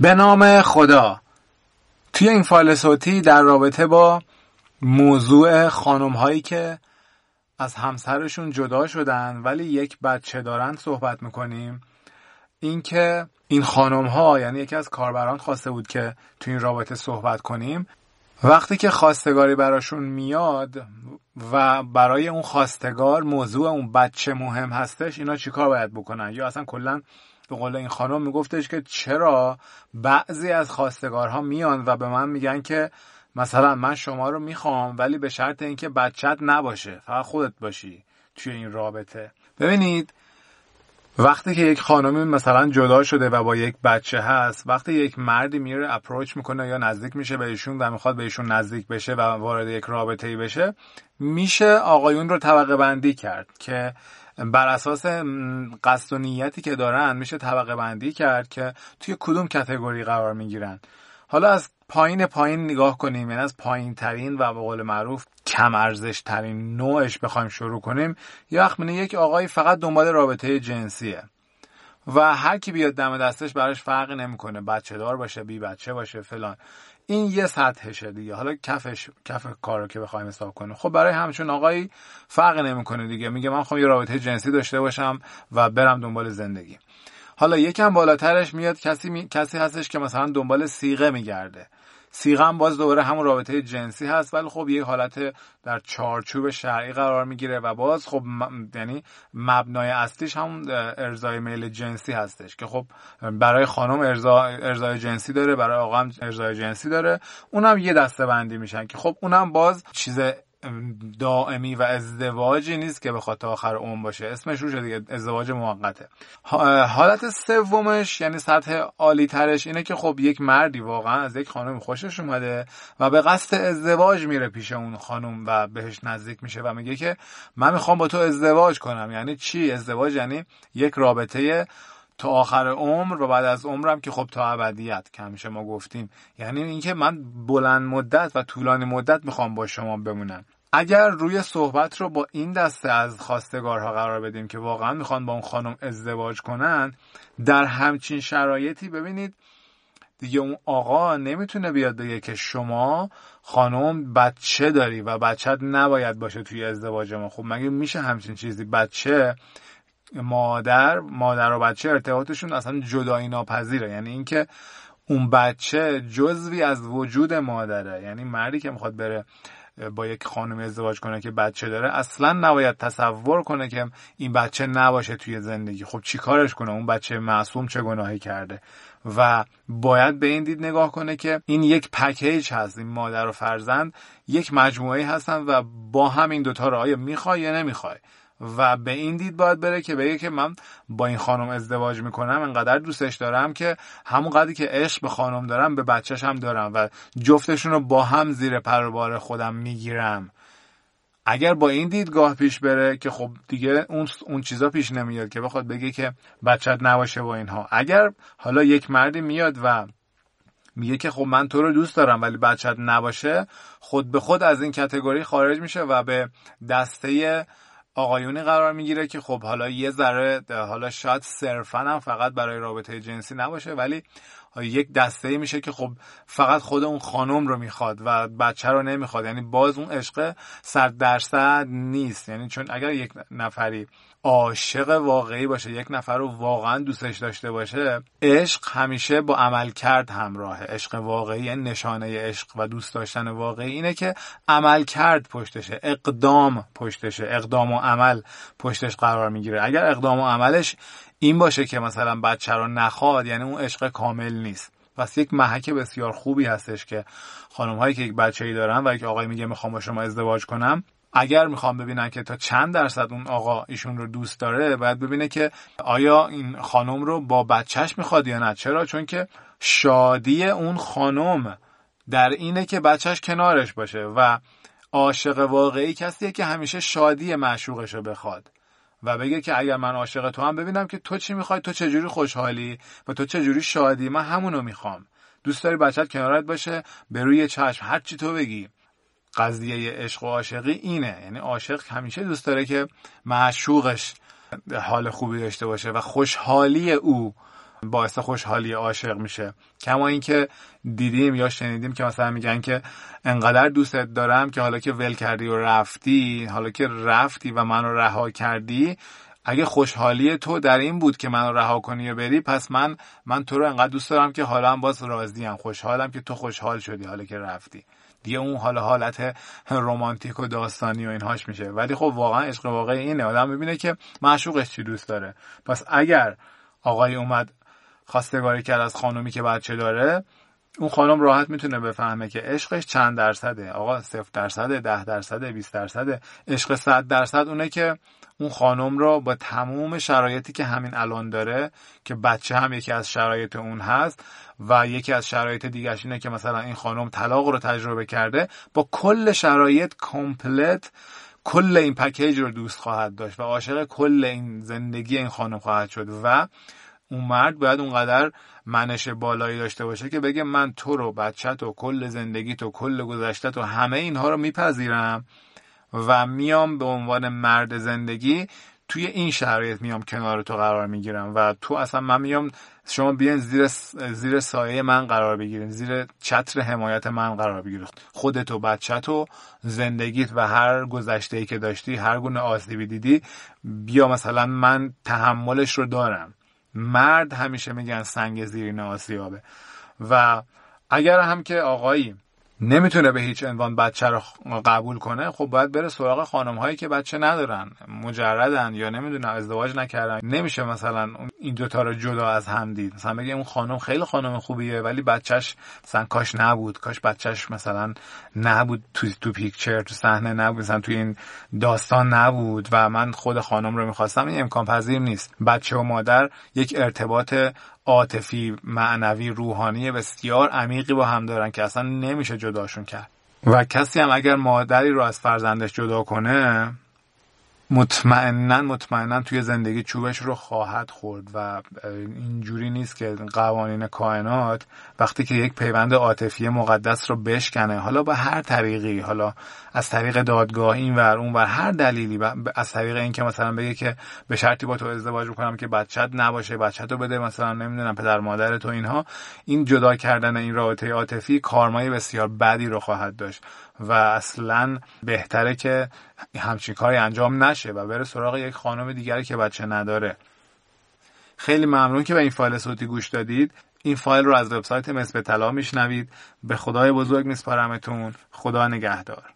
به نام خدا. توی این فایل صوتی در رابطه با موضوع خانم هایی که از همسرشون جدا شدن ولی یک بچه دارن صحبت می‌کنیم اینکه این خانم ها یعنی یکی از کاربران خواسته بود که تو این رابطه صحبت کنیم وقتی که خواستگاری براشون میاد و برای اون خواستگار موضوع اون بچه مهم هستش اینا چیکار باید بکنن؟ یا اصلا کلا به قول این خانم میگفتش که چرا بعضی از خواستگارها میان و به من میگن که مثلا من شما رو می‌خوام ولی به شرط اینکه بچت نباشه فقط خودت باشی توی این رابطه. ببینید وقتی که یک خانمی مثلا جدا شده و با یک بچه هست وقتی یک مردی میره اپروچ می‌کنه یا نزدیک میشه به ایشون و می‌خواد به ایشون نزدیک بشه و وارد یک رابطه ای بشه میشه آقایون رو طبقه بندی کرد که بر اساس قصد و نیتی که دارن میشه طبقه بندی کرد که توی کدوم کتگوری قرار می‌گیرن. حالا از پایین پایین نگاه کنیم یعنی از پایین ترین و به قول معروف کم ارزش ترین نوعش بخوایم شروع کنیم یا یک آقای فقط دنبال رابطه جنسیه و هر کی بیاد دم دستش براش فرقی نمی‌کنه. بچه دار باشه بی بچه باشه فلان. این یه سطحشه دیگه. حالا کفش کف کار رو که بخوایم حساب کنیم. خب برای همچون آقایی فرق نمی‌کنه دیگه. میگه من خواهم یه رابطه جنسی داشته باشم و برم دنبال زندگی. حالا یکم بالاترش میاد کسی می... کسی هستش که مثلا دنبال سیغه میگرده. سیغه هم باز دوباره همون رابطه جنسی هست ولی خب یه حالت در چارچوب شرعی قرار می‌گیره و باز خب یعنی مبنای اصلیش همون ارزای میل جنسی هستش که خب برای خانم ارزا ارزای جنسی داره برای آقا هم ارزای جنسی داره. اونم یه دسته بندی میشن که خب اونم باز چیز دائمی و ازدواجی نیست که بخواد تا آخر عمر باشه. اسمش رو دیگه ازدواج موقته. حالت سومش یعنی سطح عالی ترش اینه که خب یک مردی واقعا از یک خانم خوشش اومده و به قصد ازدواج میره پیش اون خانم و بهش نزدیک میشه و میگه که من می‌خوام با تو ازدواج کنم. یعنی چی؟ ازدواج یعنی یک رابطه تا آخر عمر و بعد از عمرم که خب تا ابدیت که همیشه ما گفتیم. یعنی اینکه من بلند مدت و طولانی مدت می‌خوام با شما بمونم. اگر روی صحبت رو با این دسته از خواستگارها قرار بدیم که واقعا می‌خوان با اون خانم ازدواج کنن در همچین شرایطی ببینید دیگه اون آقا نمی‌تونه بیاد بگه که شما خانم بچه داری و بچت نباید باشه توی ازدواج ما. خب مگه میشه همچین چیزی؟ بچه مادر مادر و بچه ارتباطشون اصلا جدایی ناپذیره. یعنی اینکه اون بچه جزوی از وجود مادره. یعنی مردی که می‌خواد بره با یک خانم ازدواج کنه که بچه داره اصلا نباید تصور کنه که این بچه نباشه توی زندگی. خب چی کارش کنه؟ اون بچه معصوم چه گناهی کرده؟ و باید به این دید نگاه کنه که این یک پکیج هست این مادر و فرزند یک مجموعه هستن و با همین دوتا رو آیا می‌خوای یا نمی‌خوای. و به این دید باید بره که بگه که من با این خانم ازدواج می‌کنم انقدر دوستش دارم که همون قدری که عشق به خانم دارم به بچهش هم دارم و جفتشون رو با هم زیر پروبار خودم می‌گیرم. اگر با این دیدگاه پیش بره که خب دیگه اون اون چیزا پیش نمیاد که بخواد بگه که بچت نباشه با اینها. اگر حالا یک مردی میاد و میگه که خب من تو رو دوست دارم ولی بچت نباشه خود به خود از این کتگوری خارج میشه و به دسته آقایونی قرار می‌گیره که خب حالا یه ذره حالا شاید صرفا هم فقط برای رابطه جنسی نباشه ولی یک دسته میشه که خب فقط خود اون خانم رو می‌خواد و بچه رو نمی‌خواد. یعنی باز اون عشق صد درصد نیست. یعنی چون اگر یک نفری عاشق واقعی باشه یک نفر رو واقعا دوستش داشته باشه عشق همیشه با عمل کرد همراهه. عشق واقعی یعنی نشانه عشق و دوست داشتن واقعی اینه که عمل کرد پشتشه اقدام پشتشه اقدام و عمل پشتش قرار می‌گیره. اگر اقدام و عملش این باشه که مثلا بچه رو نخواد یعنی اون عشق کامل نیست. پس یک محک بسیار خوبی هستش که خانم هایی که یک بچه ای دارن و یک آقای میگه می‌خوام با شما ازدواج کنم اگر می‌خوام ببینن که تا چند درصد اون آقا ایشون رو دوست داره باید ببینه که آیا این خانم رو با بچهش می‌خواد یا نه. چرا؟ چون که شادی اون خانم در اینه که بچهش کنارش باشه و عاشق واقعی کسیه که همیشه شادی معشوقش رو بخواد و بگه که اگر من عاشق تو هم ببینم که تو چی می‌خوای؟ تو چجوری خوشحالی و تو چجوری شادی؟ من همونو می‌خوام. دوست داری بچت کنارت باشه؟ به روی چشم. هر چی تو بگی. قضیه عشق و عاشقی اینه. یعنی عاشق همیشه دوست داره که معشوقش حال خوبی داشته باشه و خوشحالی او باعث خوشحالی عاشق میشه. کما اینکه دیدیم یا شنیدیم که مثلا میگن که انقدر دوستت دارم که حالا که ول کردی و رفتی حالا که رفتی و منو رها کردی اگه خوشحالی تو در این بود که منو رها کنی و بری پس من من تو رو انقدر دوست دارم که حالا هم باز راضیم خوشحالم که تو خوشحال شدی حالا که رفتی. دیگه اون حال حالت رمانتیک و داستانی و اینهاش میشه. ولی خب واقعا عشق واقعی اینه. آدم می‌بینه که معشوقش چی دوست داره. پس اگر آقای اومد خواستگاری کرد از خانومی که بچه داره اون خانم راحت می‌تونه بفهمه که عشقش چند درصده. آقا صفر درصده ده درصده 20 درصده. عشق صد درصد اونه که اون خانم رو با تموم شرایطی که همین الان داره که بچه هم یکی از شرایط اون هست و یکی از شرایط دیگرش اینه که مثلا این خانم طلاق رو تجربه کرده با کل شرایط کامپلت کل این پکیج رو دوست خواهد داشت و عاشق کل این زندگی این خانم خواهد شد و اون مرد باید اونقدر منش بالایی داشته باشه که بگه من تو رو بچت و کل زندگی تو کل گذشته و همه اینها رو میپذیرم. و میام به عنوان مرد زندگی توی این شرایط میام کنار تو قرار می‌گیرم و تو اصلا من میام شما بیاین زیر زیر سایه من قرار بگیرین زیر چتر حمایت من قرار بگیرید خودت و بچت و زندگیت و هر گذشته ای که داشتی هر گونه آسیبی دیدی بیا مثلا من تحملش رو دارم. مرد همیشه میگن سنگ زیرین آسیابه. و اگر هم که آقایی نمی‌تونه به هیچ عنوان بچه رو قبول کنه خب باید بره سراغ خانم هایی که بچه ندارن مجردن یا نمی‌دونه ازدواج نکردن. نمیشه مثلا این دوتا رو جدا از هم دید. مثلا بگه اون خانم خیلی خانم خوبیه ولی بچهش مثلا کاش نبود. کاش بچهش مثلا نبود تو تو پیکچر تو صحنه نبود. مثلا توی این داستان نبود و من خود خانم رو می‌خواستم این امکان پذیر نیست. بچه و مادر یک ارتباط عاطفی معنوی روحانی بسیار عمیقی با هم دارن که اصلا نمیشه جداشون کرد. و کسی هم اگر مادری رو از فرزندش جدا کنه مطمئنا مطمئنا توی زندگی چوبش رو خواهد خورد و اینجوری نیست که قوانین کائنات وقتی که یک پیوند عاطفی مقدس رو بشکنه حالا به هر طریقی حالا از طریق دادگاه این ور اون ور هر دلیلی از طریق اینکه مثلا بگه که به شرطی با تو ازدواج کنم که بچت نباشه بچت رو بده مثلا نمی‌دونم پدر مادر تو اینها این جدا کردن این رابطه عاطفی کارمای بسیار بدی رو خواهد داشت و اصلا بهتره که همچین کاری انجام نشه و بره سراغ یک خانم دیگری که بچه نداره. خیلی ممنون که به این فایل صوتی گوش دادید. این فایل رو از وبسایت مثل طلا میشنوید. به خدای بزرگ میسپارمتون خدا نگهدار.